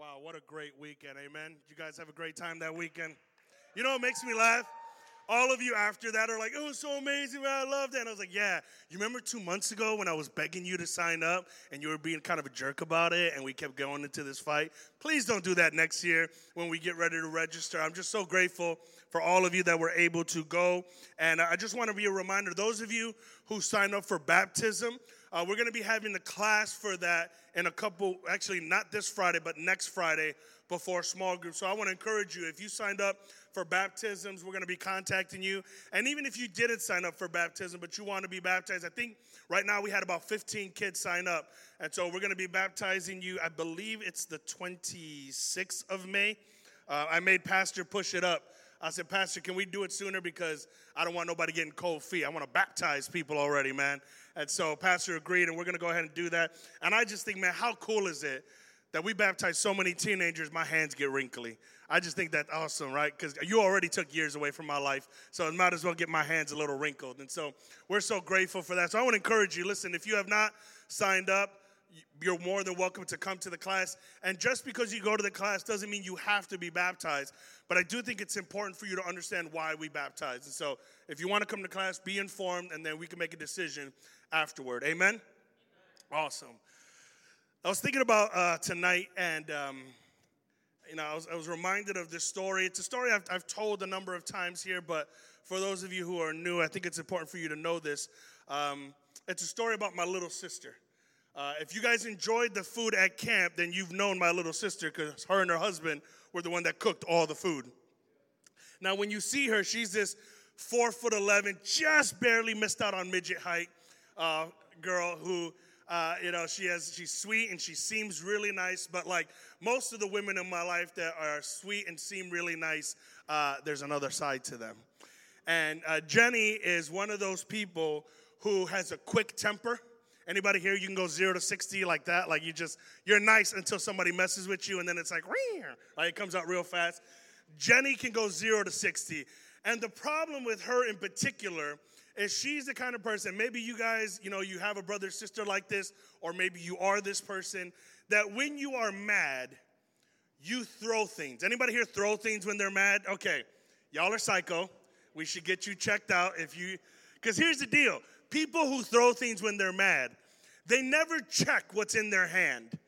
Wow, what a great weekend. Amen. Did you guys have a great time that weekend? You know what makes me laugh? All of you after that are like, oh, it was so amazing, man. I loved it. And I was like, yeah. You remember two months ago when I was begging you to sign up and you were being kind of a jerk about it and we kept going into this fight? Please don't do that next year when we get ready to register. I'm just so grateful for all of you that were able to go. And I just want to be a reminder those of you who signed up for baptism, uh, we're going to be having the class for that in a couple, actually, not this Friday, but next Friday before small group. So I want to encourage you if you signed up for baptisms, we're going to be contacting you. And even if you didn't sign up for baptism, but you want to be baptized, I think right now we had about 15 kids sign up. And so we're going to be baptizing you. I believe it's the 26th of May. Uh, I made Pastor push it up. I said, Pastor, can we do it sooner? Because I don't want nobody getting cold feet. I want to baptize people already, man. And so Pastor agreed, and we're going to go ahead and do that. And I just think, man, how cool is it that we baptize so many teenagers, my hands get wrinkly. I just think that's awesome, right? Because you already took years away from my life, so I might as well get my hands a little wrinkled. And so we're so grateful for that. So I want to encourage you listen, if you have not signed up, you're more than welcome to come to the class. And just because you go to the class doesn't mean you have to be baptized. But I do think it's important for you to understand why we baptize. And so if you want to come to class, be informed, and then we can make a decision afterward. Amen? Awesome. I was thinking about uh, tonight, and um, you know, I was, I was, reminded of this story. It's a story I've, I've, told a number of times here, but for those of you who are new, I think it's important for you to know this. Um, it's a story about my little sister. Uh, if you guys enjoyed the food at camp, then you've known my little sister because her and her husband were the one that cooked all the food. Now, when you see her, she's this four foot eleven, just barely missed out on midget height uh, girl who uh, you know, she has she's sweet and she seems really nice. But like most of the women in my life that are sweet and seem really nice, uh, there's another side to them. And uh, Jenny is one of those people who has a quick temper. Anybody here? You can go zero to sixty like that. Like you just you're nice until somebody messes with you, and then it's like, like it comes out real fast. Jenny can go zero to sixty, and the problem with her in particular is she's the kind of person, maybe you guys, you know, you have a brother sister like this, or maybe you are this person, that when you are mad, you throw things. Anybody here throw things when they're mad? Okay, y'all are psycho. We should get you checked out if you, because here's the deal people who throw things when they're mad, they never check what's in their hand.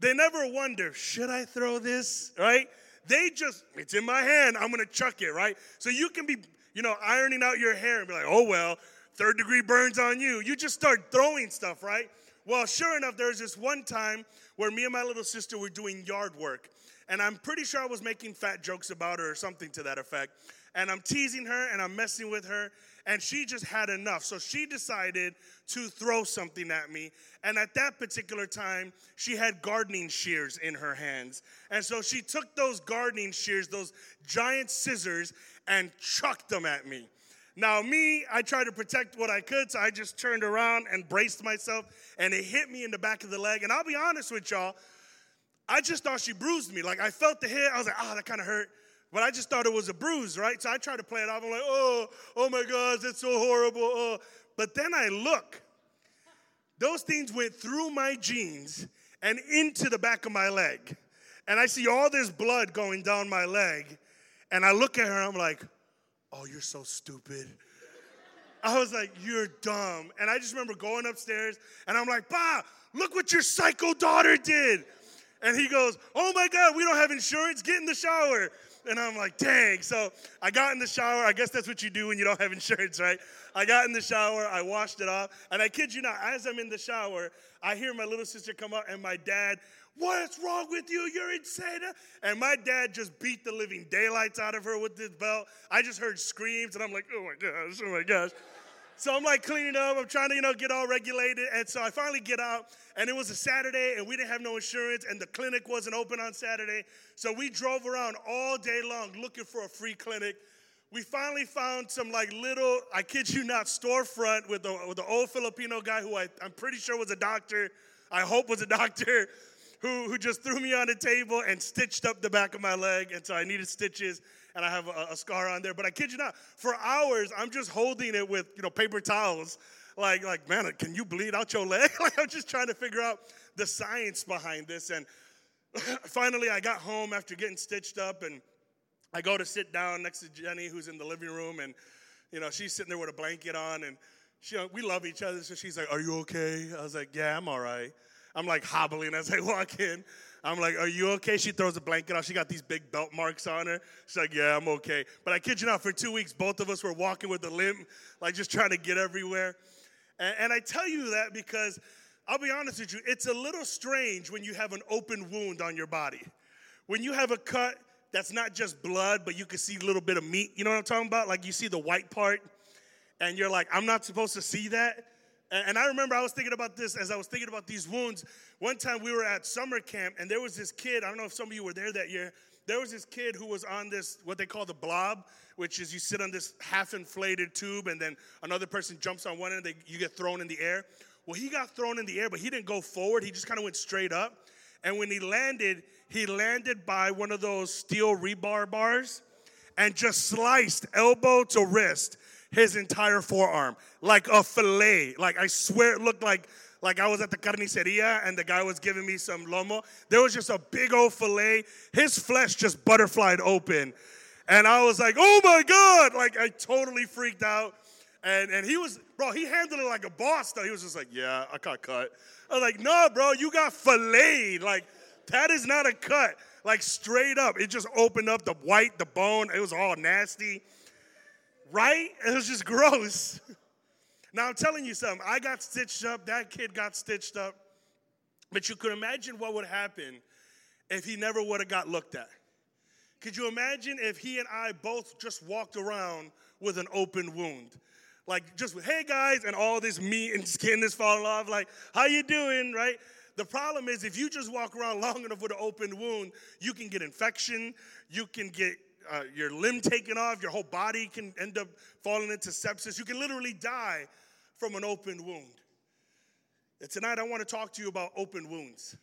They never wonder, should I throw this, right? They just, it's in my hand, I'm gonna chuck it, right? So you can be you know, ironing out your hair and be like, oh, well, third degree burns on you. You just start throwing stuff, right? Well, sure enough, there was this one time where me and my little sister were doing yard work. And I'm pretty sure I was making fat jokes about her or something to that effect. And I'm teasing her and I'm messing with her. And she just had enough. So she decided to throw something at me. And at that particular time, she had gardening shears in her hands. And so she took those gardening shears, those giant scissors, and chucked them at me. Now, me, I tried to protect what I could, so I just turned around and braced myself, and it hit me in the back of the leg. And I'll be honest with y'all, I just thought she bruised me. Like, I felt the hit, I was like, oh, that kind of hurt. But I just thought it was a bruise, right? So I tried to play it off. I'm like, oh, oh my gosh, that's so horrible. Oh. But then I look, those things went through my jeans and into the back of my leg. And I see all this blood going down my leg. And I look at her, I'm like, oh, you're so stupid. I was like, you're dumb. And I just remember going upstairs and I'm like, Pa, look what your psycho daughter did. And he goes, oh my God, we don't have insurance. Get in the shower. And I'm like, dang. So I got in the shower. I guess that's what you do when you don't have insurance, right? I got in the shower. I washed it off. And I kid you not, as I'm in the shower, I hear my little sister come up and my dad What's wrong with you? You're insane. And my dad just beat the living daylights out of her with this belt. I just heard screams, and I'm like, oh my gosh, oh my gosh. So I'm like cleaning up. I'm trying to, you know, get all regulated. And so I finally get out, and it was a Saturday, and we didn't have no insurance, and the clinic wasn't open on Saturday. So we drove around all day long looking for a free clinic. We finally found some like little, I kid you not, storefront with the with the old Filipino guy who I, I'm pretty sure was a doctor. I hope was a doctor who, who just threw me on a table and stitched up the back of my leg. And so I needed stitches and I have a, a scar on there. But I kid you not, for hours, I'm just holding it with, you know, paper towels. Like, like, man, can you bleed out your leg? like, I'm just trying to figure out the science behind this. And finally, I got home after getting stitched up, and I go to sit down next to Jenny, who's in the living room, and you know she's sitting there with a blanket on, and she, uh, we love each other. So she's like, "Are you okay?" I was like, "Yeah, I'm all right." I'm like hobbling as I walk in. I'm like, "Are you okay?" She throws a blanket off. She got these big belt marks on her. She's like, "Yeah, I'm okay." But I kid you not, for two weeks, both of us were walking with a limp, like just trying to get everywhere. And, and I tell you that because I'll be honest with you, it's a little strange when you have an open wound on your body. When you have a cut that's not just blood, but you can see a little bit of meat. You know what I'm talking about? Like you see the white part, and you're like, I'm not supposed to see that. And I remember I was thinking about this as I was thinking about these wounds. One time we were at summer camp, and there was this kid. I don't know if some of you were there that year. There was this kid who was on this, what they call the blob, which is you sit on this half inflated tube, and then another person jumps on one end, they, you get thrown in the air. Well, he got thrown in the air, but he didn't go forward. He just kind of went straight up. And when he landed, he landed by one of those steel rebar bars and just sliced elbow to wrist his entire forearm like a fillet. Like I swear it looked like like I was at the carniceria and the guy was giving me some lomo. There was just a big old fillet. His flesh just butterflied open. And I was like, oh my God. Like I totally freaked out. And, and he was, bro, he handled it like a boss, though. He was just like, yeah, I got cut. I was like, no, bro, you got filleted. Like, that is not a cut. Like, straight up. It just opened up the white, the bone. It was all nasty. Right? It was just gross. now, I'm telling you something. I got stitched up. That kid got stitched up. But you could imagine what would happen if he never would have got looked at. Could you imagine if he and I both just walked around with an open wound? like just with hey guys, and all this meat and skin is falling off. Like, how you doing, right? The problem is if you just walk around long enough with an open wound, you can get infection, you can get uh, your limb taken off, your whole body can end up falling into sepsis. You can literally die from an open wound. And tonight I want to talk to you about open wounds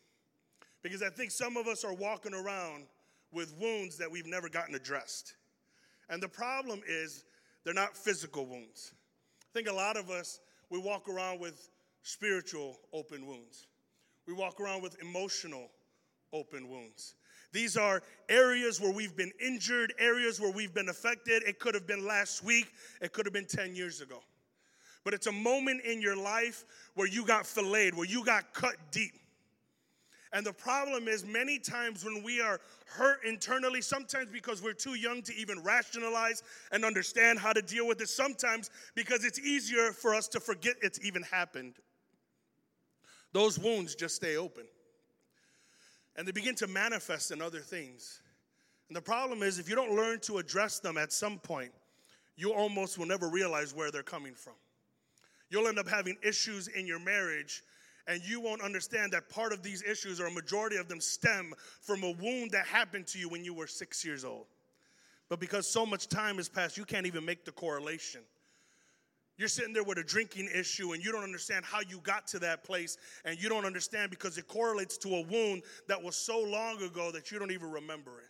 because I think some of us are walking around with wounds that we've never gotten addressed. And the problem is they're not physical wounds I think a lot of us, we walk around with spiritual open wounds. We walk around with emotional open wounds. These are areas where we've been injured, areas where we've been affected. It could have been last week, it could have been 10 years ago. But it's a moment in your life where you got filleted, where you got cut deep. And the problem is, many times when we are hurt internally, sometimes because we're too young to even rationalize and understand how to deal with it, sometimes because it's easier for us to forget it's even happened. Those wounds just stay open. And they begin to manifest in other things. And the problem is, if you don't learn to address them at some point, you almost will never realize where they're coming from. You'll end up having issues in your marriage and you won't understand that part of these issues, or a majority of them, stem from a wound that happened to you when you were six years old. But because so much time has passed, you can't even make the correlation. You're sitting there with a drinking issue and you don't understand how you got to that place, and you don't understand because it correlates to a wound that was so long ago that you don't even remember it.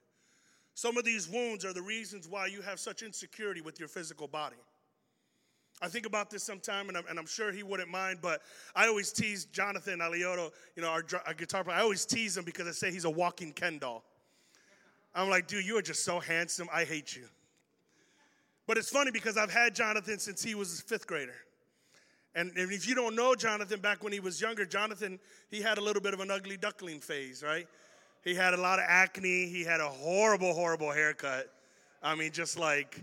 Some of these wounds are the reasons why you have such insecurity with your physical body. I think about this sometime, and I'm, and I'm, sure he wouldn't mind, but I always tease Jonathan Alioto, you know, our, our guitar player. I always tease him because I say he's a walking Ken doll. I'm like, dude, you are just so handsome. I hate you. But it's funny because I've had Jonathan since he was a fifth grader. And if you don't know Jonathan, back when he was younger, Jonathan, he had a little bit of an ugly duckling phase, right? He had a lot of acne. He had a horrible, horrible haircut. I mean, just like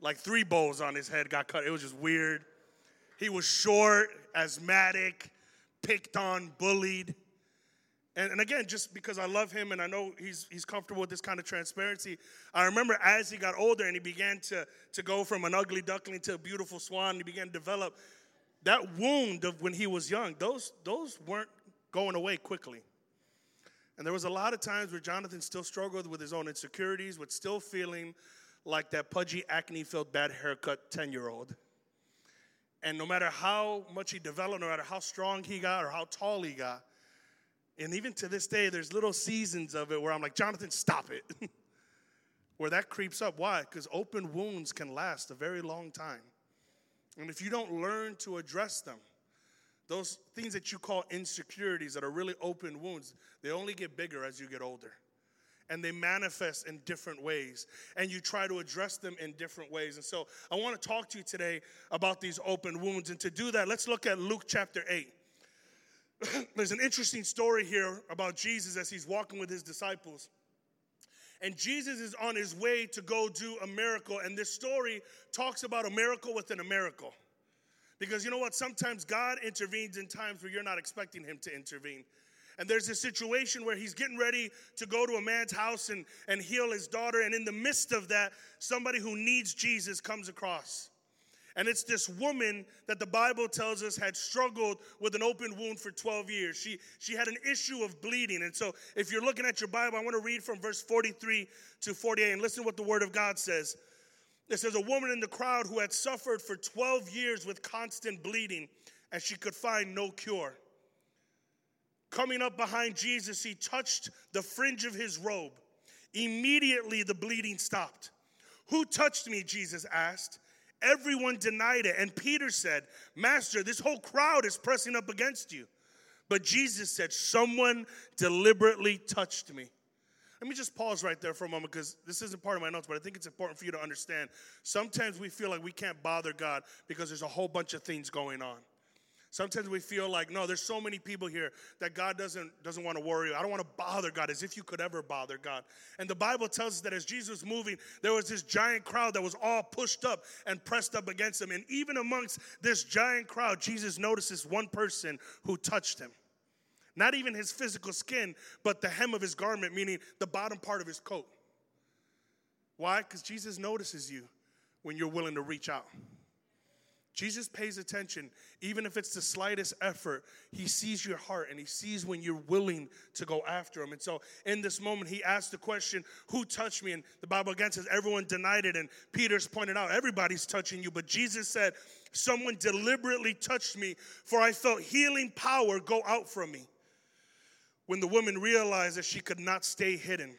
like three bows on his head got cut. It was just weird. He was short, asthmatic, picked on, bullied. And, and again, just because I love him and I know he's, he's comfortable with this kind of transparency, I remember as he got older and he began to, to go from an ugly duckling to a beautiful swan, he began to develop that wound of when he was young, those, those weren't going away quickly. And there was a lot of times where Jonathan still struggled with his own insecurities, with still feeling like that pudgy, acne filled, bad haircut 10 year old. And no matter how much he developed, no matter how strong he got or how tall he got, and even to this day, there's little seasons of it where I'm like, Jonathan, stop it. where that creeps up. Why? Because open wounds can last a very long time. And if you don't learn to address them, those things that you call insecurities that are really open wounds, they only get bigger as you get older. And they manifest in different ways. And you try to address them in different ways. And so I want to talk to you today about these open wounds. And to do that, let's look at Luke chapter 8. There's an interesting story here about Jesus as he's walking with his disciples. And Jesus is on his way to go do a miracle. And this story talks about a miracle within a miracle. Because you know what? Sometimes God intervenes in times where you're not expecting Him to intervene. And there's a situation where he's getting ready to go to a man's house and, and heal his daughter. And in the midst of that, somebody who needs Jesus comes across. And it's this woman that the Bible tells us had struggled with an open wound for 12 years. She, she had an issue of bleeding. And so, if you're looking at your Bible, I want to read from verse 43 to 48 and listen to what the Word of God says. It says, A woman in the crowd who had suffered for 12 years with constant bleeding, and she could find no cure. Coming up behind Jesus, he touched the fringe of his robe. Immediately, the bleeding stopped. Who touched me? Jesus asked. Everyone denied it. And Peter said, Master, this whole crowd is pressing up against you. But Jesus said, Someone deliberately touched me. Let me just pause right there for a moment because this isn't part of my notes, but I think it's important for you to understand. Sometimes we feel like we can't bother God because there's a whole bunch of things going on. Sometimes we feel like, no, there's so many people here that God doesn't, doesn't want to worry. I don't want to bother God as if you could ever bother God. And the Bible tells us that as Jesus was moving, there was this giant crowd that was all pushed up and pressed up against him. And even amongst this giant crowd, Jesus notices one person who touched him. Not even his physical skin, but the hem of his garment, meaning the bottom part of his coat. Why? Because Jesus notices you when you're willing to reach out. Jesus pays attention, even if it's the slightest effort. He sees your heart and he sees when you're willing to go after him. And so, in this moment, he asked the question, Who touched me? And the Bible again says, Everyone denied it. And Peter's pointed out, Everybody's touching you. But Jesus said, Someone deliberately touched me, for I felt healing power go out from me. When the woman realized that she could not stay hidden,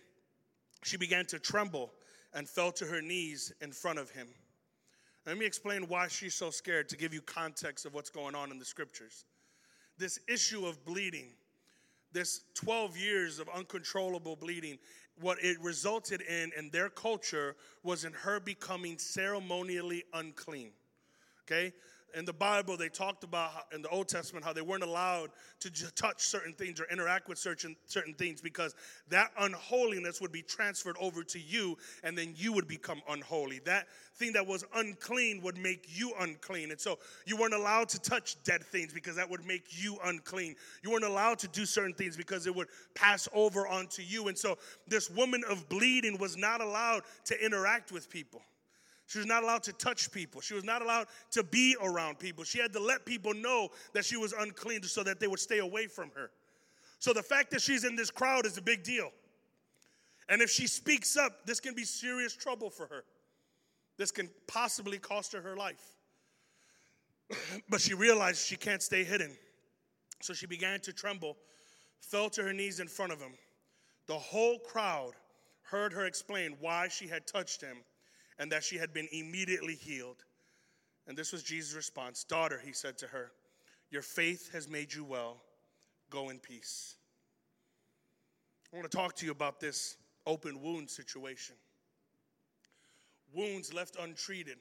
she began to tremble and fell to her knees in front of him. Let me explain why she's so scared to give you context of what's going on in the scriptures. This issue of bleeding, this 12 years of uncontrollable bleeding, what it resulted in in their culture was in her becoming ceremonially unclean. Okay? In the Bible, they talked about how, in the Old Testament how they weren't allowed to touch certain things or interact with certain, certain things because that unholiness would be transferred over to you and then you would become unholy. That thing that was unclean would make you unclean. And so you weren't allowed to touch dead things because that would make you unclean. You weren't allowed to do certain things because it would pass over onto you. And so this woman of bleeding was not allowed to interact with people. She was not allowed to touch people. She was not allowed to be around people. She had to let people know that she was unclean so that they would stay away from her. So the fact that she's in this crowd is a big deal. And if she speaks up, this can be serious trouble for her. This can possibly cost her her life. but she realized she can't stay hidden. So she began to tremble, fell to her knees in front of him. The whole crowd heard her explain why she had touched him and that she had been immediately healed. And this was Jesus' response Daughter, he said to her, Your faith has made you well. Go in peace. I want to talk to you about this open wound situation. Wounds left untreated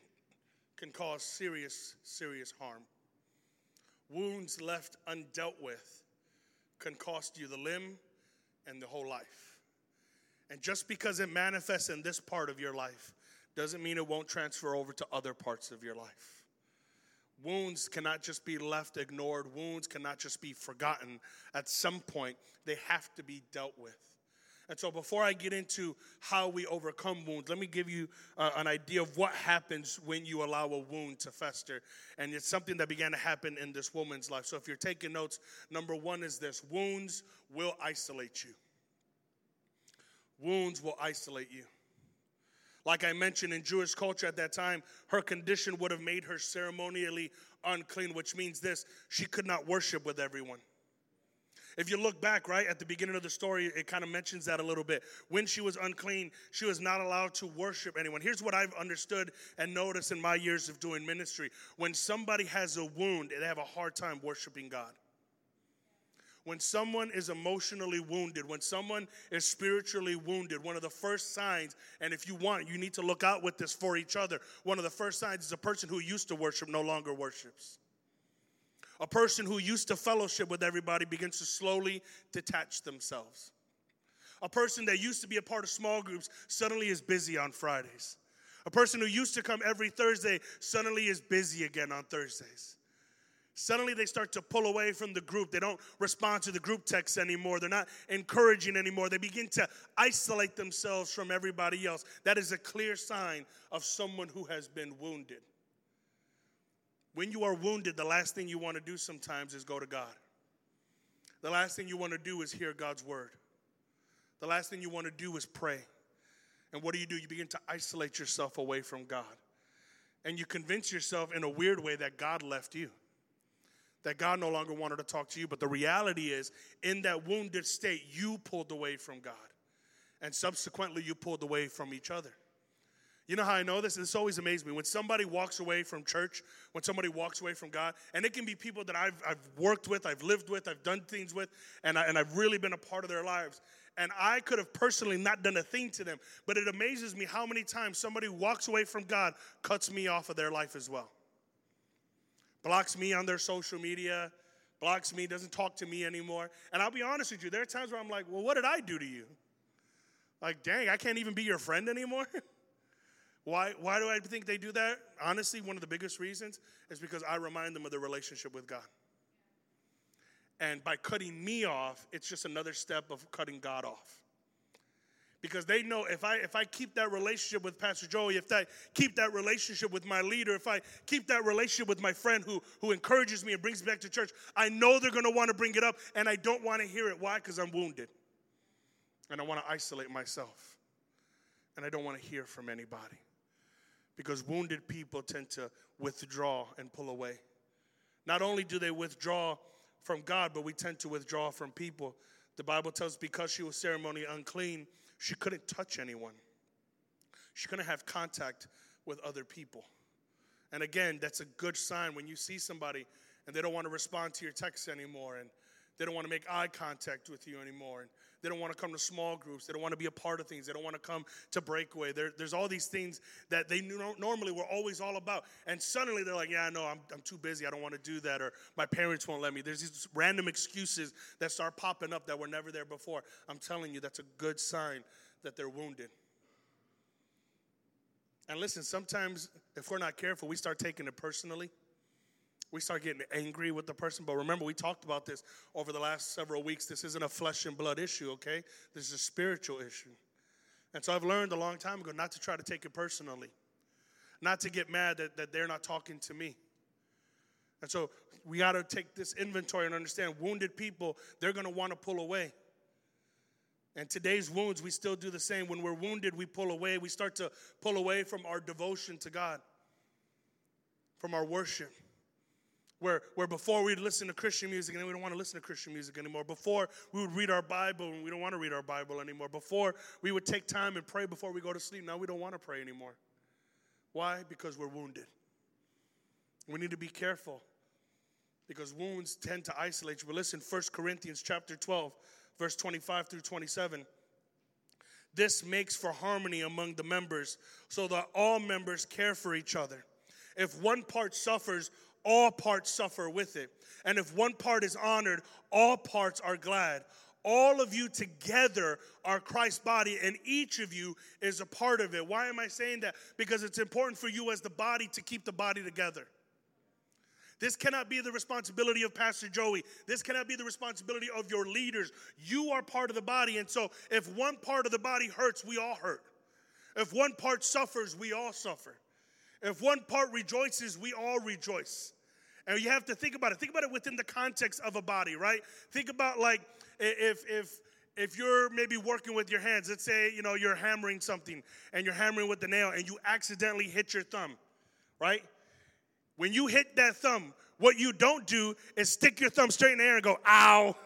can cause serious, serious harm. Wounds left undealt with can cost you the limb and the whole life. And just because it manifests in this part of your life doesn't mean it won't transfer over to other parts of your life. Wounds cannot just be left ignored, wounds cannot just be forgotten. At some point, they have to be dealt with. And so, before I get into how we overcome wounds, let me give you uh, an idea of what happens when you allow a wound to fester. And it's something that began to happen in this woman's life. So, if you're taking notes, number one is this wounds will isolate you. Wounds will isolate you. Like I mentioned in Jewish culture at that time, her condition would have made her ceremonially unclean, which means this she could not worship with everyone. If you look back, right, at the beginning of the story, it kind of mentions that a little bit. When she was unclean, she was not allowed to worship anyone. Here's what I've understood and noticed in my years of doing ministry when somebody has a wound, they have a hard time worshiping God. When someone is emotionally wounded, when someone is spiritually wounded, one of the first signs, and if you want, you need to look out with this for each other. One of the first signs is a person who used to worship no longer worships. A person who used to fellowship with everybody begins to slowly detach themselves. A person that used to be a part of small groups suddenly is busy on Fridays. A person who used to come every Thursday suddenly is busy again on Thursdays. Suddenly they start to pull away from the group. They don't respond to the group texts anymore. They're not encouraging anymore. They begin to isolate themselves from everybody else. That is a clear sign of someone who has been wounded. When you are wounded, the last thing you want to do sometimes is go to God. The last thing you want to do is hear God's word. The last thing you want to do is pray. And what do you do? You begin to isolate yourself away from God. And you convince yourself in a weird way that God left you, that God no longer wanted to talk to you. But the reality is, in that wounded state, you pulled away from God. And subsequently, you pulled away from each other. You know how I know this? This always amazes me. When somebody walks away from church, when somebody walks away from God, and it can be people that I've, I've worked with, I've lived with, I've done things with, and, I, and I've really been a part of their lives. And I could have personally not done a thing to them, but it amazes me how many times somebody walks away from God cuts me off of their life as well. Blocks me on their social media, blocks me, doesn't talk to me anymore. And I'll be honest with you, there are times where I'm like, well, what did I do to you? Like, dang, I can't even be your friend anymore. Why, why do I think they do that? Honestly, one of the biggest reasons is because I remind them of their relationship with God. And by cutting me off, it's just another step of cutting God off. Because they know if I if I keep that relationship with Pastor Joey, if I keep that relationship with my leader, if I keep that relationship with my friend who who encourages me and brings me back to church, I know they're gonna want to bring it up, and I don't want to hear it. Why? Because I'm wounded. And I want to isolate myself. And I don't want to hear from anybody because wounded people tend to withdraw and pull away. Not only do they withdraw from God, but we tend to withdraw from people. The Bible tells because she was ceremonially unclean, she couldn't touch anyone. She couldn't have contact with other people. And again, that's a good sign when you see somebody and they don't want to respond to your texts anymore and they don't want to make eye contact with you anymore. And they don't want to come to small groups. They don't want to be a part of things. They don't want to come to breakaway. There, there's all these things that they normally were always all about. And suddenly they're like, yeah, no, I'm, I'm too busy. I don't want to do that. Or my parents won't let me. There's these random excuses that start popping up that were never there before. I'm telling you, that's a good sign that they're wounded. And listen, sometimes if we're not careful, we start taking it personally we start getting angry with the person. But remember, we talked about this over the last several weeks. This isn't a flesh and blood issue, okay? This is a spiritual issue. And so I've learned a long time ago not to try to take it personally, not to get mad that, that they're not talking to me. And so we got to take this inventory and understand wounded people, they're going to want to pull away. And today's wounds, we still do the same. When we're wounded, we pull away. We start to pull away from our devotion to God, from our worship. Where, where before we'd listen to Christian music and then we don't want to listen to Christian music anymore. Before we would read our Bible and we don't want to read our Bible anymore. Before we would take time and pray before we go to sleep. Now we don't want to pray anymore. Why? Because we're wounded. We need to be careful because wounds tend to isolate you. But listen, 1 Corinthians chapter 12, verse 25 through 27. This makes for harmony among the members so that all members care for each other. If one part suffers, all parts suffer with it. And if one part is honored, all parts are glad. All of you together are Christ's body, and each of you is a part of it. Why am I saying that? Because it's important for you as the body to keep the body together. This cannot be the responsibility of Pastor Joey. This cannot be the responsibility of your leaders. You are part of the body. And so, if one part of the body hurts, we all hurt. If one part suffers, we all suffer. If one part rejoices, we all rejoice. And you have to think about it. Think about it within the context of a body, right? Think about like if if if you're maybe working with your hands, let's say, you know, you're hammering something and you're hammering with the nail and you accidentally hit your thumb, right? When you hit that thumb, what you don't do is stick your thumb straight in the air and go, ow.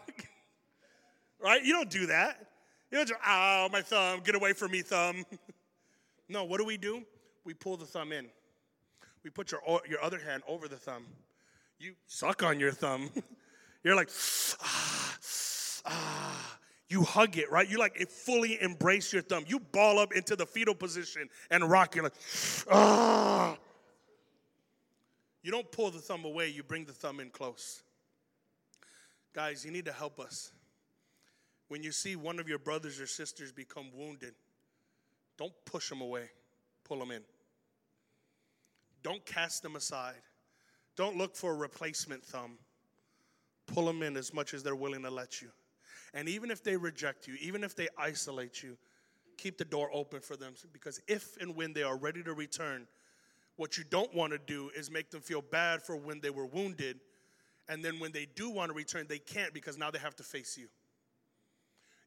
right? You don't do that. You don't just, ow, my thumb, get away from me, thumb. no, what do we do? We pull the thumb in. We put your, your other hand over the thumb. You suck on your thumb. You're like, ah, ah. You hug it, right? You like it fully embrace your thumb. You ball up into the fetal position and rock. You're like, ah. You don't pull the thumb away, you bring the thumb in close. Guys, you need to help us. When you see one of your brothers or sisters become wounded, don't push them away, pull them in. Don't cast them aside. Don't look for a replacement thumb. Pull them in as much as they're willing to let you. And even if they reject you, even if they isolate you, keep the door open for them because if and when they are ready to return, what you don't want to do is make them feel bad for when they were wounded. And then when they do want to return, they can't because now they have to face you.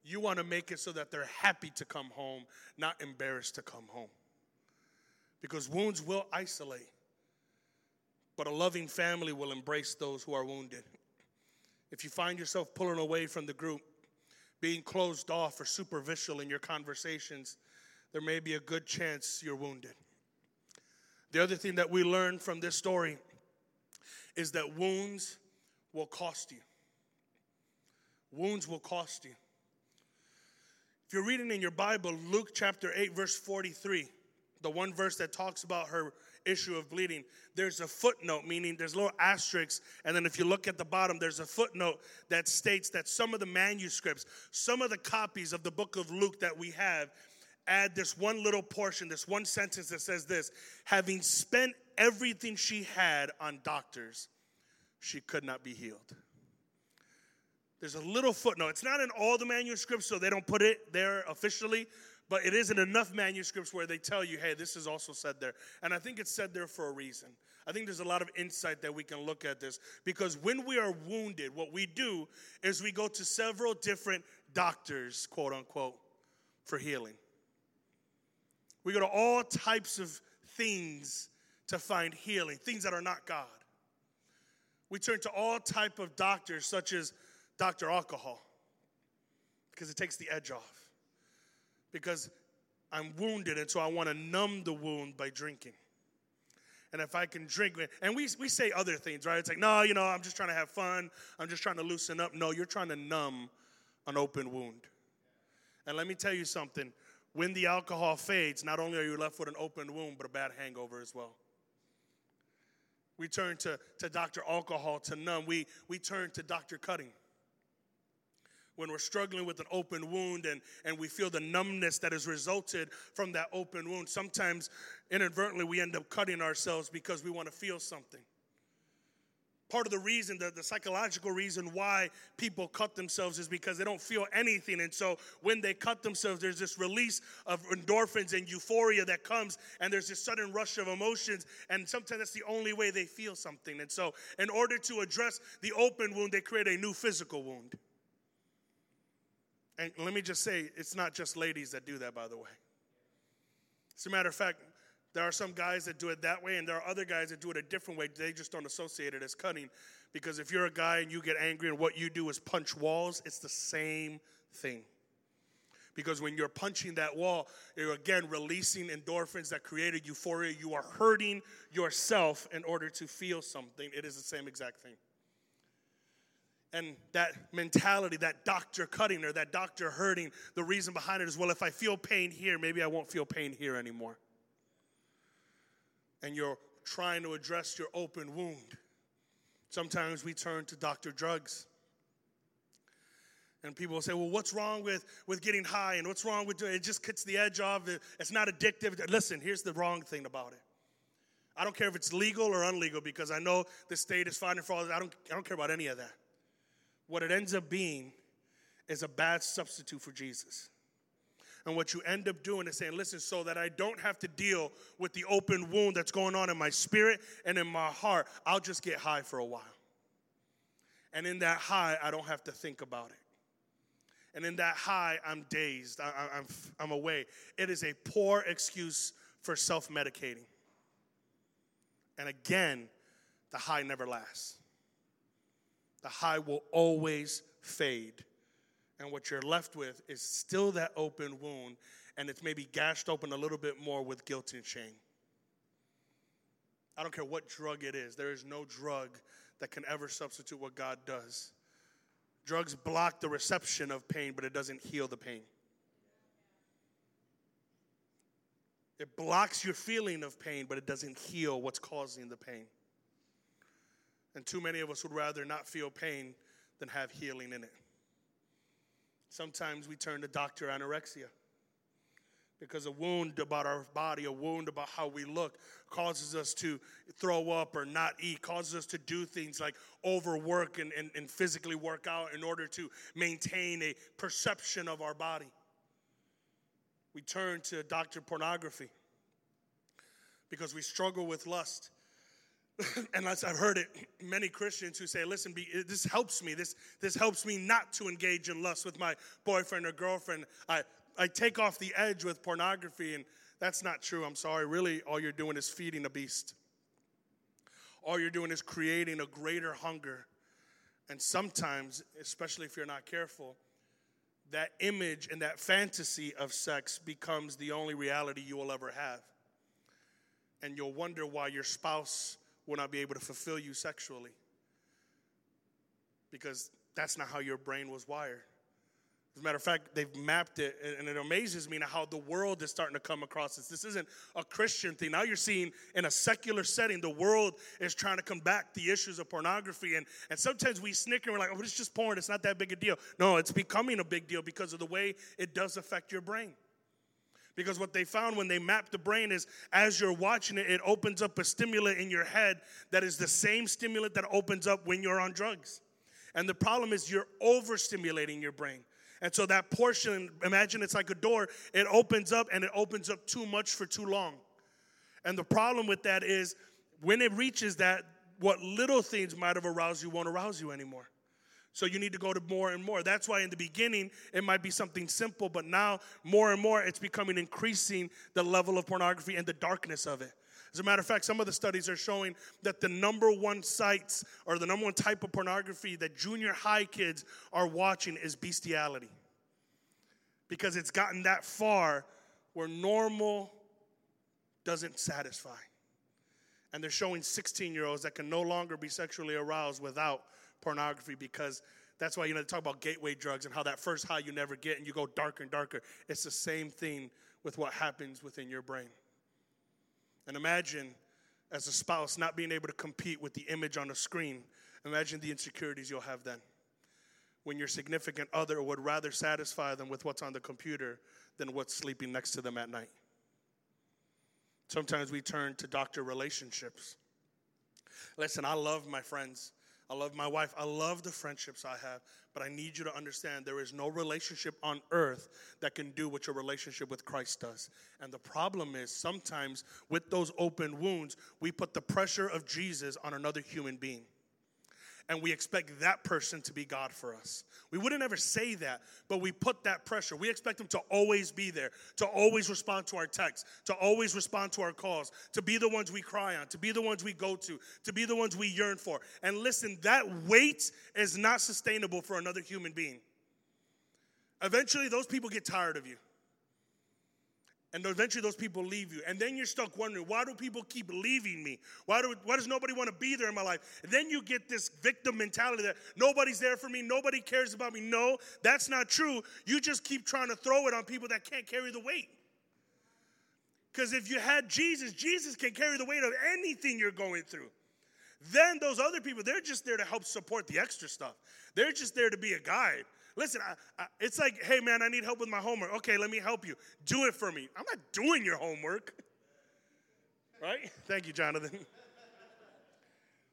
You want to make it so that they're happy to come home, not embarrassed to come home. Because wounds will isolate, but a loving family will embrace those who are wounded. If you find yourself pulling away from the group, being closed off or superficial in your conversations, there may be a good chance you're wounded. The other thing that we learn from this story is that wounds will cost you. Wounds will cost you. If you're reading in your Bible, Luke chapter 8, verse 43, the one verse that talks about her issue of bleeding, there's a footnote, meaning there's little asterisk. And then if you look at the bottom, there's a footnote that states that some of the manuscripts, some of the copies of the book of Luke that we have, add this one little portion, this one sentence that says this having spent everything she had on doctors, she could not be healed. There's a little footnote. It's not in all the manuscripts, so they don't put it there officially, but it isn't enough manuscripts where they tell you, hey, this is also said there. And I think it's said there for a reason. I think there's a lot of insight that we can look at this because when we are wounded, what we do is we go to several different doctors, quote unquote, for healing. We go to all types of things to find healing, things that are not God. We turn to all type of doctors such as Dr. Alcohol because it takes the edge off because I'm wounded, and so I want to numb the wound by drinking. And if I can drink, and we, we say other things, right? It's like, no, you know, I'm just trying to have fun. I'm just trying to loosen up. No, you're trying to numb an open wound. And let me tell you something when the alcohol fades, not only are you left with an open wound, but a bad hangover as well. We turn to, to Dr. Alcohol to numb. We, we turn to Dr. Cutting when we're struggling with an open wound and, and we feel the numbness that has resulted from that open wound. Sometimes inadvertently we end up cutting ourselves because we want to feel something. Part of the reason, the, the psychological reason why people cut themselves is because they don't feel anything. And so when they cut themselves, there's this release of endorphins and euphoria that comes, and there's this sudden rush of emotions. And sometimes that's the only way they feel something. And so, in order to address the open wound, they create a new physical wound. And let me just say, it's not just ladies that do that, by the way. As a matter of fact, there are some guys that do it that way, and there are other guys that do it a different way. They just don't associate it as cutting. Because if you're a guy and you get angry and what you do is punch walls, it's the same thing. Because when you're punching that wall, you're again releasing endorphins that created euphoria. You are hurting yourself in order to feel something. It is the same exact thing and that mentality, that doctor cutting or that doctor hurting, the reason behind it is well, if I feel pain here, maybe I won't feel pain here anymore. And you're trying to address your open wound. Sometimes we turn to doctor drugs. And people will say, well, what's wrong with, with getting high? And what's wrong with it? just cuts the edge off. It's not addictive. Listen, here's the wrong thing about it. I don't care if it's legal or illegal because I know the state is fighting for all I don't, I don't care about any of that what it ends up being is a bad substitute for Jesus. And what you end up doing is saying, listen, so that I don't have to deal with the open wound that's going on in my spirit and in my heart, I'll just get high for a while. And in that high, I don't have to think about it. And in that high, I'm dazed, I, am I'm, I'm away. It is a poor excuse for self medicating. And again, the high never lasts the high will always fade And what you're left with is still that open wound, and it's maybe gashed open a little bit more with guilt and shame. I don't care what drug it is, there is no drug that can ever substitute what God does. Drugs block the reception of pain, but it doesn't heal the pain. It blocks your feeling of pain, but it doesn't heal what's causing the pain. And too many of us would rather not feel pain than have healing in it. Sometimes we turn to doctor anorexia because a wound about our body, a wound about how we look, causes us to throw up or not eat, causes us to do things like overwork and, and, and physically work out in order to maintain a perception of our body. We turn to doctor pornography because we struggle with lust. and I've heard it, many Christians who say, listen, be, this helps me. This, this helps me not to engage in lust with my boyfriend or girlfriend. I, I take off the edge with pornography, and that's not true. I'm sorry. Really, all you're doing is feeding a beast. All you're doing is creating a greater hunger. And sometimes, especially if you're not careful, that image and that fantasy of sex becomes the only reality you will ever have. And you'll wonder why your spouse will not be able to fulfill you sexually. Because that's not how your brain was wired. As a matter of fact, they've mapped it, and it amazes me now how the world is starting to come across this. This isn't a Christian thing. Now you're seeing in a secular setting, the world is trying to combat the issues of pornography. And, and sometimes we snicker and we're like, oh, it's just porn. It's not that big a deal. No, it's becoming a big deal because of the way it does affect your brain. Because what they found when they mapped the brain is as you're watching it, it opens up a stimulant in your head that is the same stimulant that opens up when you're on drugs. And the problem is you're overstimulating your brain. And so that portion, imagine it's like a door, it opens up and it opens up too much for too long. And the problem with that is when it reaches that, what little things might have aroused you won't arouse you anymore. So you need to go to more and more. That's why in the beginning it might be something simple, but now more and more it's becoming increasing the level of pornography and the darkness of it. As a matter of fact, some of the studies are showing that the number one sites or the number one type of pornography that junior high kids are watching is bestiality. Because it's gotten that far where normal doesn't satisfy. And they're showing 16 year olds that can no longer be sexually aroused without pornography because that's why you know they talk about gateway drugs and how that first high you never get and you go darker and darker. It's the same thing with what happens within your brain. And imagine as a spouse not being able to compete with the image on the screen. Imagine the insecurities you'll have then. When your significant other would rather satisfy them with what's on the computer than what's sleeping next to them at night. Sometimes we turn to doctor relationships. Listen, I love my friends. I love my wife. I love the friendships I have. But I need you to understand there is no relationship on earth that can do what your relationship with Christ does. And the problem is sometimes with those open wounds, we put the pressure of Jesus on another human being and we expect that person to be God for us. We wouldn't ever say that, but we put that pressure. We expect them to always be there, to always respond to our texts, to always respond to our calls, to be the ones we cry on, to be the ones we go to, to be the ones we yearn for. And listen, that weight is not sustainable for another human being. Eventually, those people get tired of you. And eventually those people leave you. And then you're stuck wondering, why do people keep leaving me? Why, do, why does nobody want to be there in my life? And then you get this victim mentality that nobody's there for me, nobody cares about me. No, that's not true. You just keep trying to throw it on people that can't carry the weight. Because if you had Jesus, Jesus can carry the weight of anything you're going through. Then those other people, they're just there to help support the extra stuff. They're just there to be a guide. Listen, I, I, it's like, hey man, I need help with my homework. Okay, let me help you. Do it for me. I'm not doing your homework. Right? Thank you, Jonathan.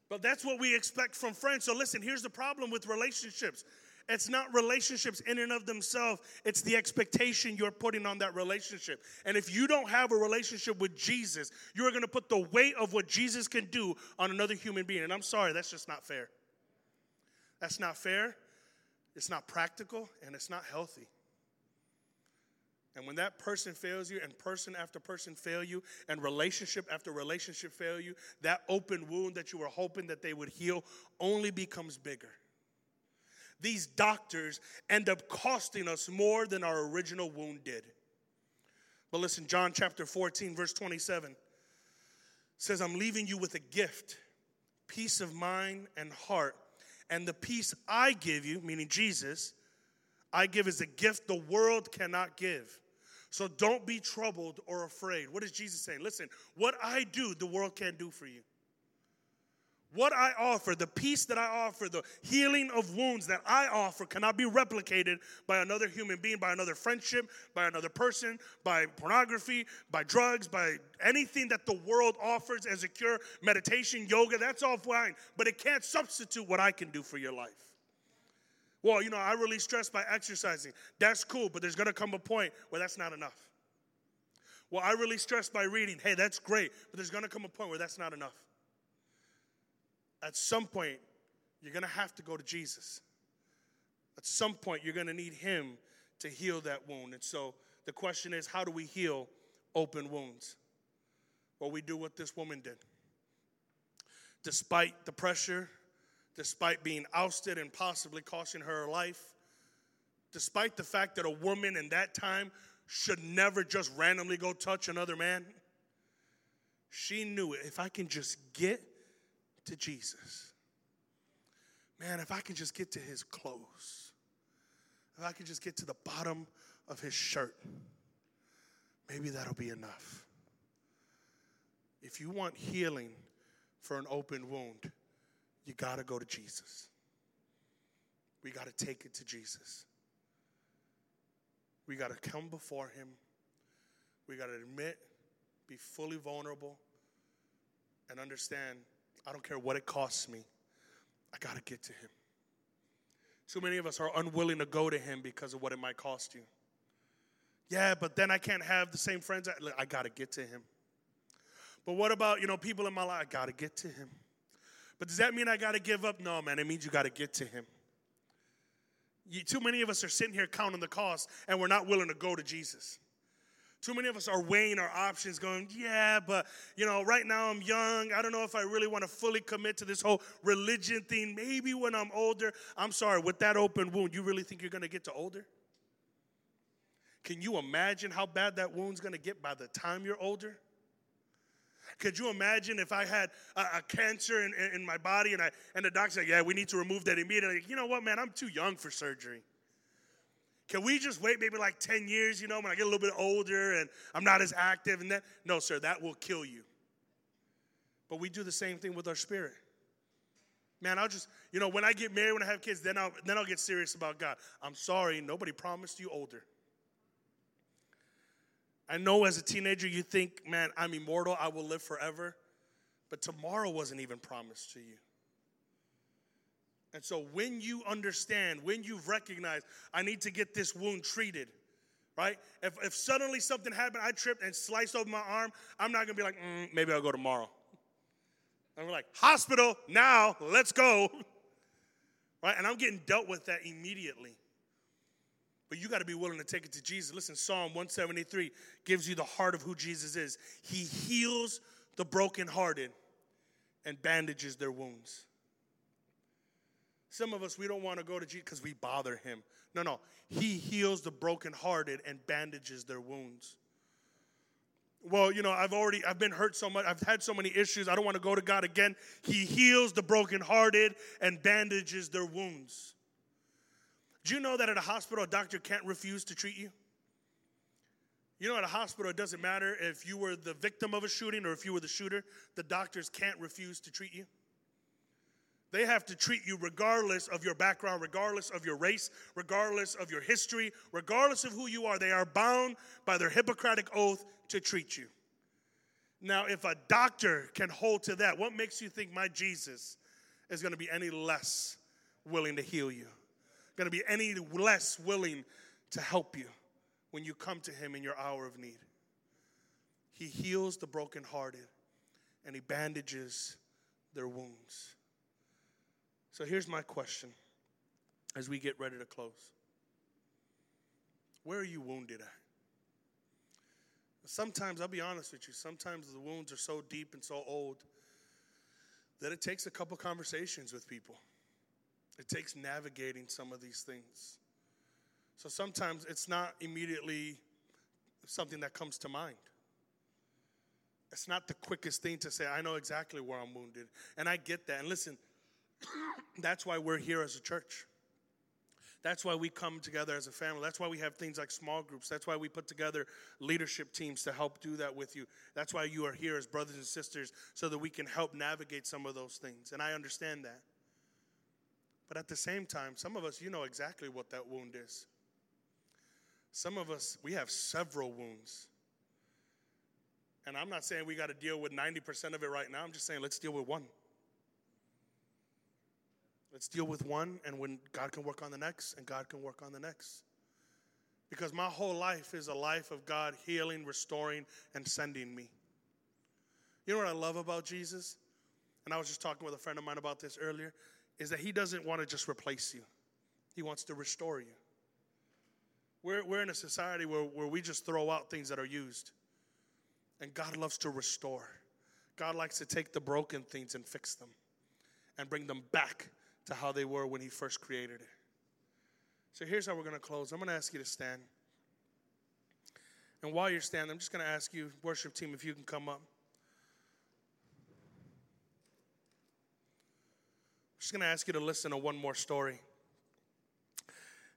But that's what we expect from friends. So listen, here's the problem with relationships. It's not relationships in and of themselves, it's the expectation you're putting on that relationship. And if you don't have a relationship with Jesus, you're going to put the weight of what Jesus can do on another human being. And I'm sorry, that's just not fair. That's not fair. It's not practical and it's not healthy. And when that person fails you, and person after person fail you, and relationship after relationship fail you, that open wound that you were hoping that they would heal only becomes bigger. these doctors end up costing us more than our original wound did. But listen, John chapter 14, verse 27 says, I'm leaving you with a gift, peace of mind and heart. And the peace I give you, meaning Jesus, I give as a gift the world cannot give. So don't be troubled or afraid. What is Jesus saying? Listen, what I do, the world can't do for you. What I offer, the peace that I offer, the healing of wounds that I offer cannot be replicated by another human being, by another friendship, by another person, by pornography, by drugs, by anything that the world offers as a cure, meditation, yoga, that's all fine. But it can't substitute what I can do for your life. Well, you know, I really stress by exercising. That's cool, but there's gonna come a point where that's not enough. Well, I really stress by reading. Hey, that's great, but there's gonna come a point where that's not enough at some point, you're going to have to go to Jesus. At some point, you're going to need Him to heal that wound. And so the question is how do we heal open wounds? Well, we do what this woman did. Despite the pressure, despite being ousted and possibly costing her life, despite the fact that a woman in that time should never just randomly go touch another man, she knew it. If I can just get to Jesus. Man, if I can just get to his clothes, if I can just get to the bottom of his shirt, maybe that'll be enough. If you want healing for an open wound, you got to go to Jesus. We got to take it to Jesus. We got to come before him. We got to admit, be fully vulnerable, and understand I don't care what it costs me. I got to get to him. Too many of us are unwilling to go to him because of what it might cost you. Yeah, but then I can't have the same friends. I, I got to get to him. But what about, you know, people in my life? I got to get to him. But does that mean I got to give up? No, man. It means you got to get to him. You, too many of us are sitting here counting the cost and we're not willing to go to Jesus. Too many of us are weighing our options, going, yeah, but you know, right now I'm young. I don't know if I really want to fully commit to this whole religion thing. Maybe when I'm older, I'm sorry, with that open wound, you really think you're going to get to older? Can you imagine how bad that wound's going to get by the time you're older? Could you imagine if I had a, a cancer in, in, my body and, I, and the doctor said, yeah, we need to remove that immediately? You know what, man, I'm too young for surgery. Can we just wait maybe like 10 years, you know, when I get a little bit older and I'm not as active and that? No, sir, that will kill you. But we do the same thing with our spirit. Man, I'll just, you know, when I get married, when I have kids, then I'll then I'll get serious about God. I'm sorry, nobody promised you older. I know as a teenager you think, man, I'm immortal, I will live forever. But tomorrow wasn't even promised to you. And so when you understand, when you've recognized, I need to get this wound treated, right? If, if suddenly something happened, I tripped and sliced open my arm, I'm not gonna be like, mm, maybe I'll go tomorrow. I'm like, hospital, now, let's go. Right? And I'm getting dealt with that immediately. But you got to be willing to take it to Jesus. Listen, Psalm 173 gives you the heart of who Jesus is. He heals the brokenhearted and bandages their wounds. Some of us, we don't want to go to Jesus because we bother him. No, no. He heals the brokenhearted and bandages their wounds. Well, you know, I've already, I've been hurt so much. I've had so many issues. I don't want to go to God again. He heals the brokenhearted and bandages their wounds. Do you know that at a hospital, a doctor can't refuse to treat you? You know, at a hospital, it doesn't matter if you were the victim of a shooting or if you were the shooter, the doctors can't refuse to treat you. They have to treat you regardless of your background, regardless of your race, regardless of your history, regardless of who you are. They are bound by their Hippocratic oath to treat you. Now, if a doctor can hold to that, what makes you think my Jesus is going to be any less willing to heal you? Going to be any less willing to help you when you come to him in your hour of need? He heals the brokenhearted and he bandages their wounds. So here's my question as we get ready to close Where are you wounded at? Sometimes, I'll be honest with you, sometimes the wounds are so deep and so old that it takes a couple conversations with people. it takes navigating some of these things. So sometimes it's not immediately something that comes to mind. It's not the quickest thing to say, I know exactly where I'm wounded. And I get that. And listen, that's why we're here as a church. That's why we come together as a family. That's why we have things like small groups. That's why we put together leadership teams to help do that with you. That's why you are here as brothers and sisters so that we can help navigate some of those things. And I understand that. But at the same time, some of us, you know exactly what that wound is. Some of us, we have several wounds. And I'm not saying we got to deal with 90% of it right now. I'm just saying let's deal with one. Let's deal with one, and when God can work on the next, and God can work on the next. Because my whole life is a life of God healing, restoring, and sending me. You know what I love about Jesus? And I was just talking with a friend of mine about this earlier, is that he doesn't want to just replace you, he wants to restore you. We're, we're in a society where, where we just throw out things that are used. And God loves to restore. God likes to take the broken things and fix them and bring them back to how they were when He first created it. So here's how we're going to close. I'm going to ask you to stand. And while you're standing, I'm just going to ask you, worship team, if you can come up. I'm just going to ask you to listen to one more story.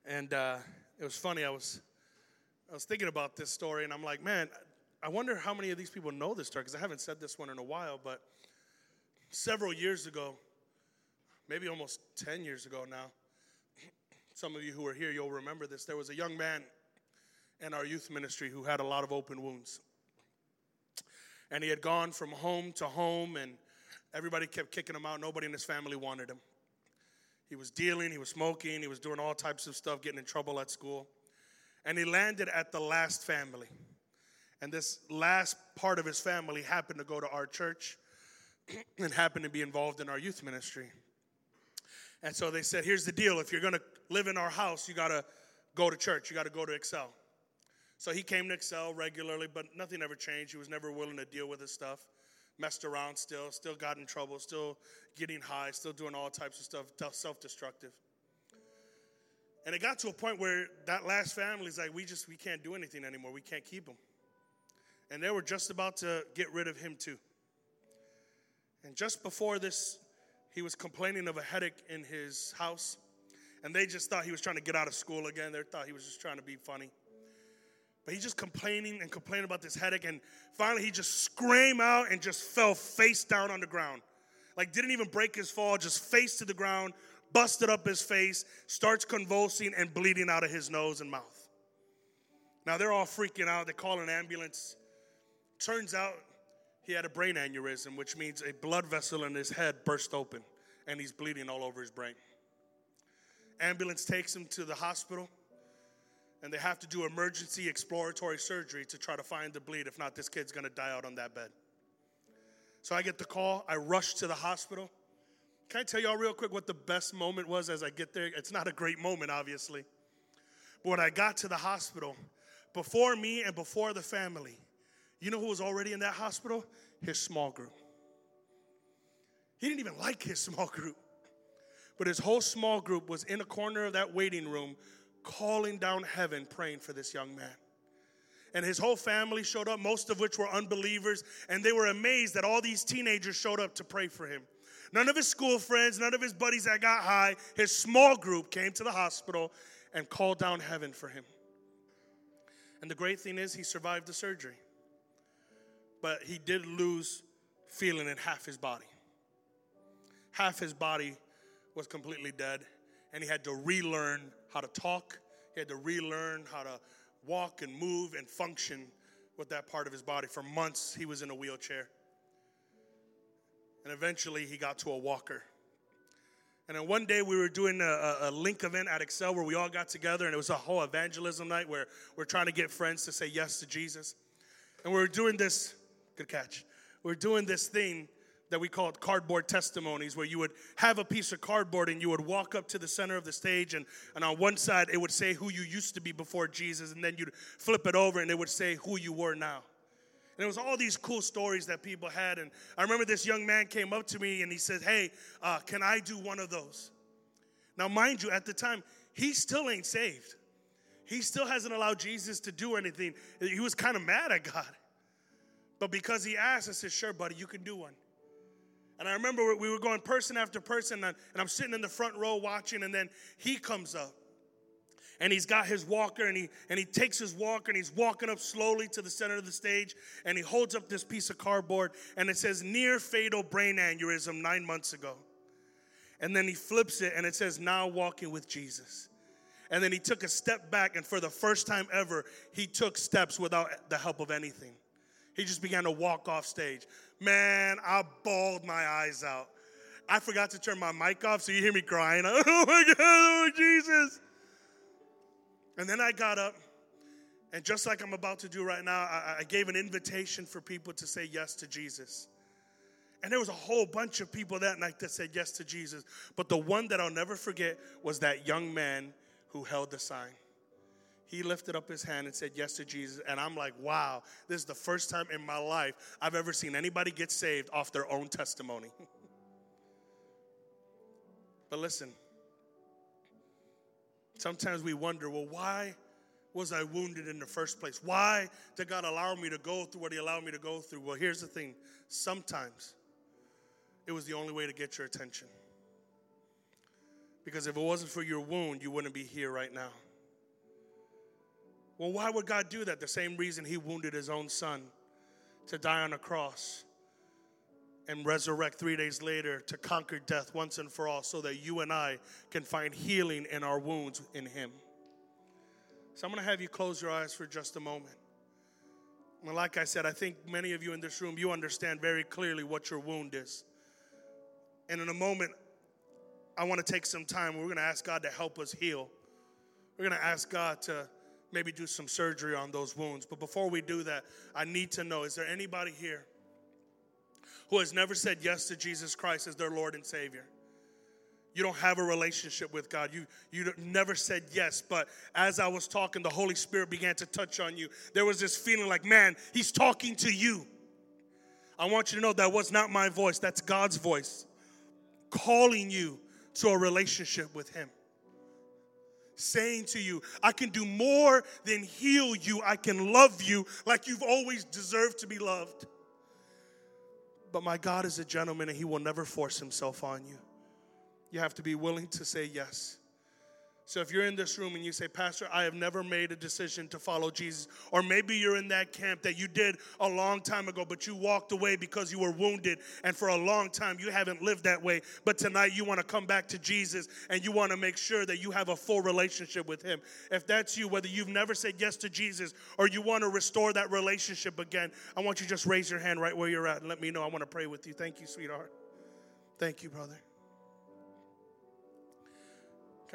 And uh, it was funny. I was I was thinking about this story, and I'm like, man, I wonder how many of these people know this story because I haven't said this one in a while. But several years ago, maybe almost 10 years ago now. Some of you who are here, you'll remember this. There was a young man in our youth ministry who had a lot of open wounds. And he had gone from home to home, and everybody kept kicking him out. Nobody in his family wanted him. He was dealing, he was smoking, he was doing all types of stuff, getting in trouble at school. And he landed at the last family. And this last part of his family happened to go to our church and happened to be involved in our youth ministry. And so they said, here's the deal if you're going to live in our house, you got to go to church, you got to go to Excel. So he came to Excel regularly, but nothing ever changed. He was never willing to deal with his stuff. Messed around still, still got in trouble, still getting high, still doing all types of stuff, self destructive. And it got to a point where that last family is like, we just, we can't do anything anymore. We can't keep him. And they were just about to get rid of him too. And just before this he was complaining of a headache in his house, and they just thought he was trying to get out of school again. They thought he was just trying to be funny. But he's just complaining and complaining about this headache, and finally he just screamed out and just fell face down on the ground. Like didn't even break his fall, just face to the ground, busted up his face, starts convulsing and bleeding out of his nose and mouth. Now they're all freaking out. They call an ambulance. Turns out he had a brain aneurysm, which means a blood vessel in his head burst open and he's bleeding all over his brain. Ambulance takes him to the hospital and they have to do emergency exploratory surgery to try to find the bleed. If not, this kid's gonna die out on that bed. So I get the call, I rush to the hospital. Can I tell y'all real quick what the best moment was as I get there? It's not a great moment, obviously. But when I got to the hospital, before me and before the family, you know who was already in that hospital? His small group. He didn't even like his small group. But his whole small group was in a corner of that waiting room calling down heaven praying for this young man. And his whole family showed up, most of which were unbelievers, and they were amazed that all these teenagers showed up to pray for him. None of his school friends, none of his buddies that got high, his small group came to the hospital and called down heaven for him. And the great thing is, he survived the surgery but he did lose feeling in half his body. Half his body was completely dead, and he had to relearn how to talk. He had to relearn how to walk and move and function with that part of his body. For months, he was in a wheelchair. And eventually, he got to a walker. And then one day we were doing a, a, link event at Excel where we all got together, and it was a whole evangelism night where we're trying to get friends to say yes to Jesus. And we were doing this Good catch. We're doing this thing that we called cardboard testimonies, where you would have a piece of cardboard and you would walk up to the center of the stage, and, and on one side it would say who you used to be before Jesus, and then you'd flip it over and it would say who you were now. And it was all these cool stories that people had. And I remember this young man came up to me and he said, Hey, uh, can I do one of those? Now, mind you, at the time, he still ain't saved. He still hasn't allowed Jesus to do anything. He was kind of mad at God. But because he asked, I said, Sure, buddy, you can do one. And I remember we were going person after person, and I'm sitting in the front row watching, and then he comes up. And he's got his walker, and he, and he takes his walker, and he's walking up slowly to the center of the stage, and he holds up this piece of cardboard, and it says, Near fatal brain aneurysm nine months ago. And then he flips it, and it says, Now walking with Jesus. And then he took a step back, and for the first time ever, he took steps without the help of anything. He just began to walk off stage. Man, I bawled my eyes out. I forgot to turn my mic off, so you hear me crying. Oh my God, oh Jesus. And then I got up, and just like I'm about to do right now, I, I gave an invitation for people to say yes to Jesus. And there was a whole bunch of people that night that said yes to Jesus. But the one that I'll never forget was that young man who held the sign. He lifted up his hand and said yes to Jesus. And I'm like, wow, this is the first time in my life I've ever seen anybody get saved off their own testimony. but listen, sometimes we wonder, well, why was I wounded in the first place? Why did God allow me to go through what He allowed me to go through? Well, here's the thing sometimes it was the only way to get your attention. Because if it wasn't for your wound, you wouldn't be here right now. Well, why would God do that? The same reason He wounded His own Son to die on a cross and resurrect three days later to conquer death once and for all so that you and I can find healing in our wounds in Him. So I'm going to have you close your eyes for just a moment. And like I said, I think many of you in this room, you understand very clearly what your wound is. And in a moment, I want to take some time. We're going to ask God to help us heal. We're going to ask God to maybe do some surgery on those wounds. But before we do that, I need to know is there anybody here who has never said yes to Jesus Christ as their Lord and Savior? You don't have a relationship with God. You, you never said yes. But as I was talking, the Holy Spirit began to touch on you. There was this feeling like, man, He's talking to you. I want you to know that was not my voice, that's God's voice calling you to a relationship with Him. Saying to you, I can do more than heal you, I can love you like you've always deserved to be loved. But my God is a gentleman and He will never force Himself on you. You have to be willing to say yes. So if you're in this room and you say, Pastor, I have never made a decision to follow Jesus, or maybe you're in that camp that you did a long time ago, but you walked away because you were wounded, and for a long time you haven't lived that way, but tonight you want to come back to Jesus and you want to make sure that you have a full relationship with Him. If that's you, whether you've never said yes to Jesus or you want to restore that relationship again, I want you to just raise your hand right where you're at and let me know. I want to pray with you. Thank you, sweetheart. Thank you, brother.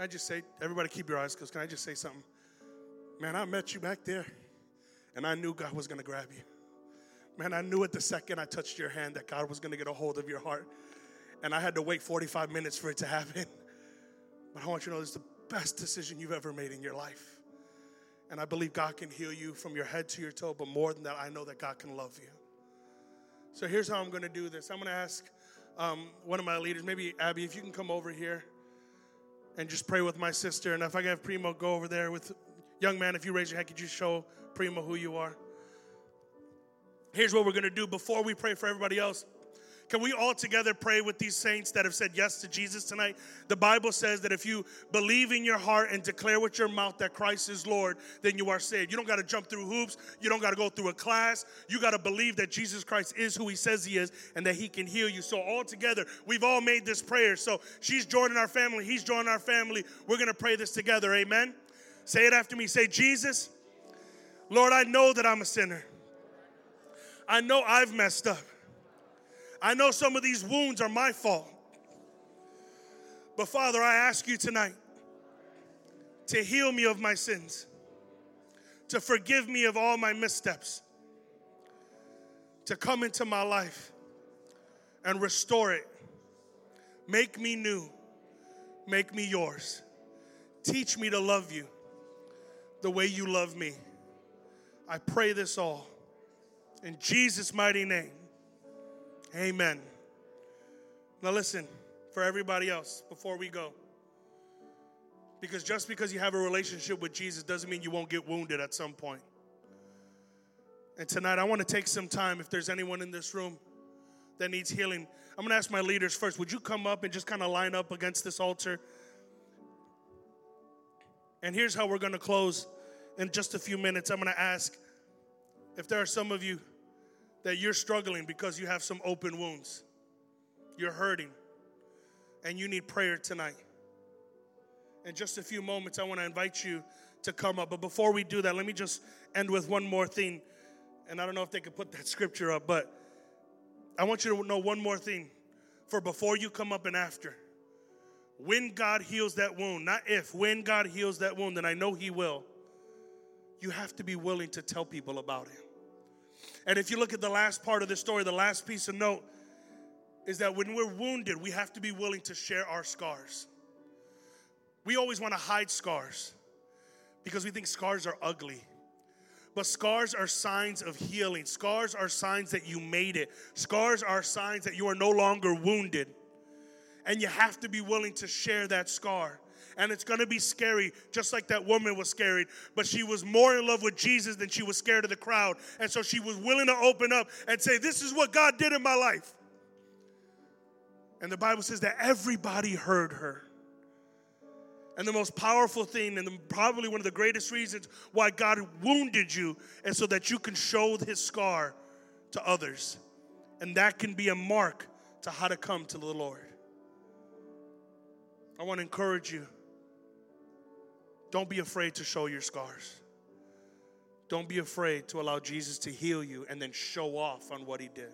Can I just say, everybody keep your eyes closed. Can I just say something? Man, I met you back there and I knew God was going to grab you. Man, I knew at the second I touched your hand that God was going to get a hold of your heart. And I had to wait 45 minutes for it to happen. But I want you to know this is the best decision you've ever made in your life. And I believe God can heal you from your head to your toe, but more than that, I know that God can love you. So here's how I'm going to do this I'm going to ask um, one of my leaders, maybe Abby, if you can come over here and just pray with my sister. And if I can have Primo go over there with young man, if you raise your hand, could you show Primo who you are? Here's what we're going to do before we pray for everybody else. Can we all together pray with these saints that have said yes to Jesus tonight? The Bible says that if you believe in your heart and declare with your mouth that Christ is Lord, then you are saved. You don't got to jump through hoops. You don't got to go through a class. You got to believe that Jesus Christ is who he says he is and that he can heal you. So, all together, we've all made this prayer. So, she's joining our family. He's joining our family. We're going to pray this together. Amen. Say it after me. Say, Jesus, Lord, I know that I'm a sinner. I know I've messed up. I know some of these wounds are my fault. But Father, I ask you tonight to heal me of my sins, to forgive me of all my missteps, to come into my life and restore it. Make me new, make me yours. Teach me to love you the way you love me. I pray this all in Jesus' mighty name. Amen. Now, listen, for everybody else, before we go, Because just because you have a relationship with Jesus doesn't mean you won't get wounded at some point. And tonight, I want to take some time, if there's anyone in this room that needs healing, I'm going to ask my leaders first. Would you come up and just kind of line up against this altar? And here's how we're going to close in just a few minutes. I'm going to ask if there are some of you that you're struggling because you have some open wounds, you're hurting, and you need prayer tonight. In just a few moments, I want to invite you to come up. But before we do that, let me just end with one more thing. And I don't know if they could put that scripture up, but I want you to know one more thing for before you come up and after. When God heals that wound, not if, when God heals that wound, and I know He will, you have to be willing to tell people about it. And if you look at the last part of this story, the last piece of note is that when we're wounded, we have to be willing to share our scars. We always want to hide scars because we think scars are ugly. But scars are signs of healing. Scars are signs that you made it. Scars are signs that you are no longer wounded. And you have to be willing to share that scar. And it's gonna be scary, just like that woman was scared. But she was more in love with Jesus than she was scared of the crowd. And so she was willing to open up and say, This is what God did in my life. And the Bible says that everybody heard her. And the most powerful thing, and the, probably one of the greatest reasons why God wounded you, is so that you can show his scar to others. And that can be a mark to how to come to the Lord. I want to encourage you don't be afraid to show your scars. Don't be afraid to allow Jesus to heal you and then show off on what he did.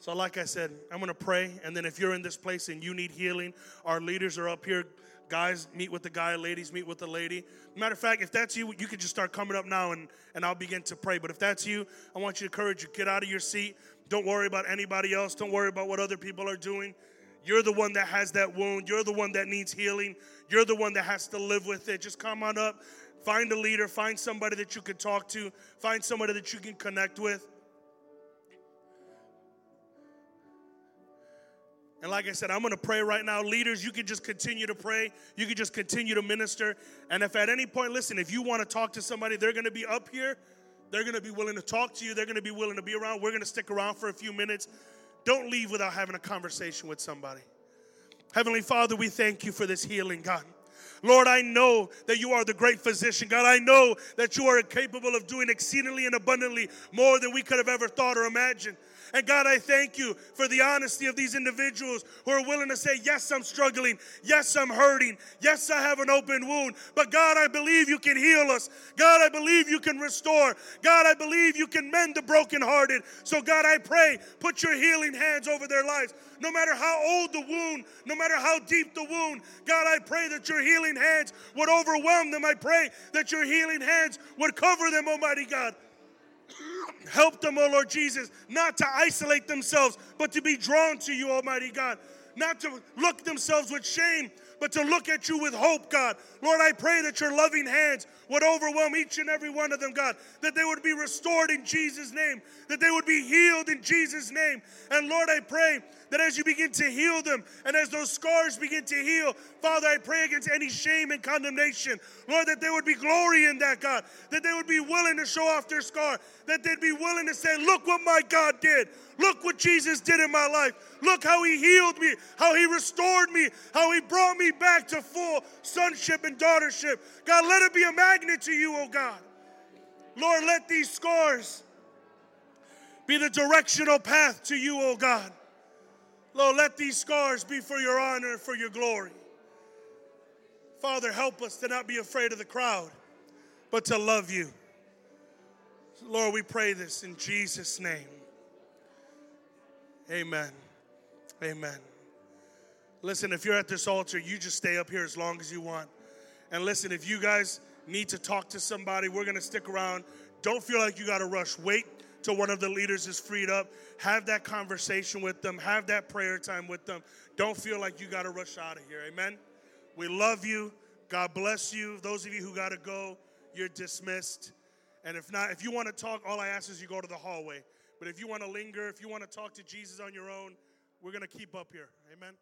So, like I said, I'm going to pray. And then, if you're in this place and you need healing, our leaders are up here Guys, meet with the guy. Ladies, meet with the lady. Matter of fact, if that's you, you can just start coming up now and, and I'll begin to pray. But if that's you, I want you to encourage you. Get out of your seat. Don't worry about anybody else. Don't worry about what other people are doing. You're the one that has that wound. You're the one that needs healing. You're the one that has to live with it. Just come on up. Find a leader. Find somebody that you can talk to. Find somebody that you can connect with. And like I said, I'm going to pray right now. Leaders, you can just continue to pray. You can just continue to minister. And if at any point, listen, if you want to talk to somebody, they're going to be up here. They're going to be willing to talk to you. They're going to be willing to be around. We're going to stick around for a few minutes. Don't leave without having a conversation with somebody. Heavenly Father, we thank you for this healing, God. Lord, I know that you are the great physician. God, I know that you are capable of doing exceedingly and abundantly more than we could have ever thought or imagined. And God, I thank you for the honesty of these individuals who are willing to say, Yes, I'm struggling. Yes, I'm hurting. Yes, I have an open wound. But God, I believe you can heal us. God, I believe you can restore. God, I believe you can mend the brokenhearted. So, God, I pray, put your healing hands over their lives. No matter how old the wound, no matter how deep the wound, God, I pray that your healing hands would overwhelm them. I pray that your healing hands would cover them, Almighty God. Help them, oh Lord Jesus, not to isolate themselves, but to be drawn to you, Almighty God. Not to look themselves with shame, but to look at you with hope, God. Lord, I pray that your loving hands would overwhelm each and every one of them, God. That they would be restored in Jesus' name, that they would be healed in Jesus' name. And Lord, I pray that as you begin to heal them and as those scars begin to heal, Father, I pray against any shame and condemnation. Lord, that there would be glory in that, God. That they would be willing to show off their scar. That they'd be willing to say, Look what my God did. Look what Jesus did in my life. Look how he healed me, how he restored me, how he brought me back to full sonship and daughtership. God, let it be a magnet to you, oh God. Lord, let these scars be the directional path to you, oh God. Lord, let these scars be for your honor and for your glory. Father, help us to not be afraid of the crowd, but to love you. Lord, we pray this in Jesus' name. Amen. Amen. Listen, if you're at this altar, you just stay up here as long as you want. And listen, if you guys need to talk to somebody, we're going to stick around. Don't feel like you got to rush. Wait till one of the leaders is freed up. Have that conversation with them, have that prayer time with them. Don't feel like you got to rush out of here. Amen. We love you. God bless you. Those of you who got to go, you're dismissed. And if not, if you want to talk, all I ask is you go to the hallway. But if you want to linger, if you want to talk to Jesus on your own, we're going to keep up here. Amen.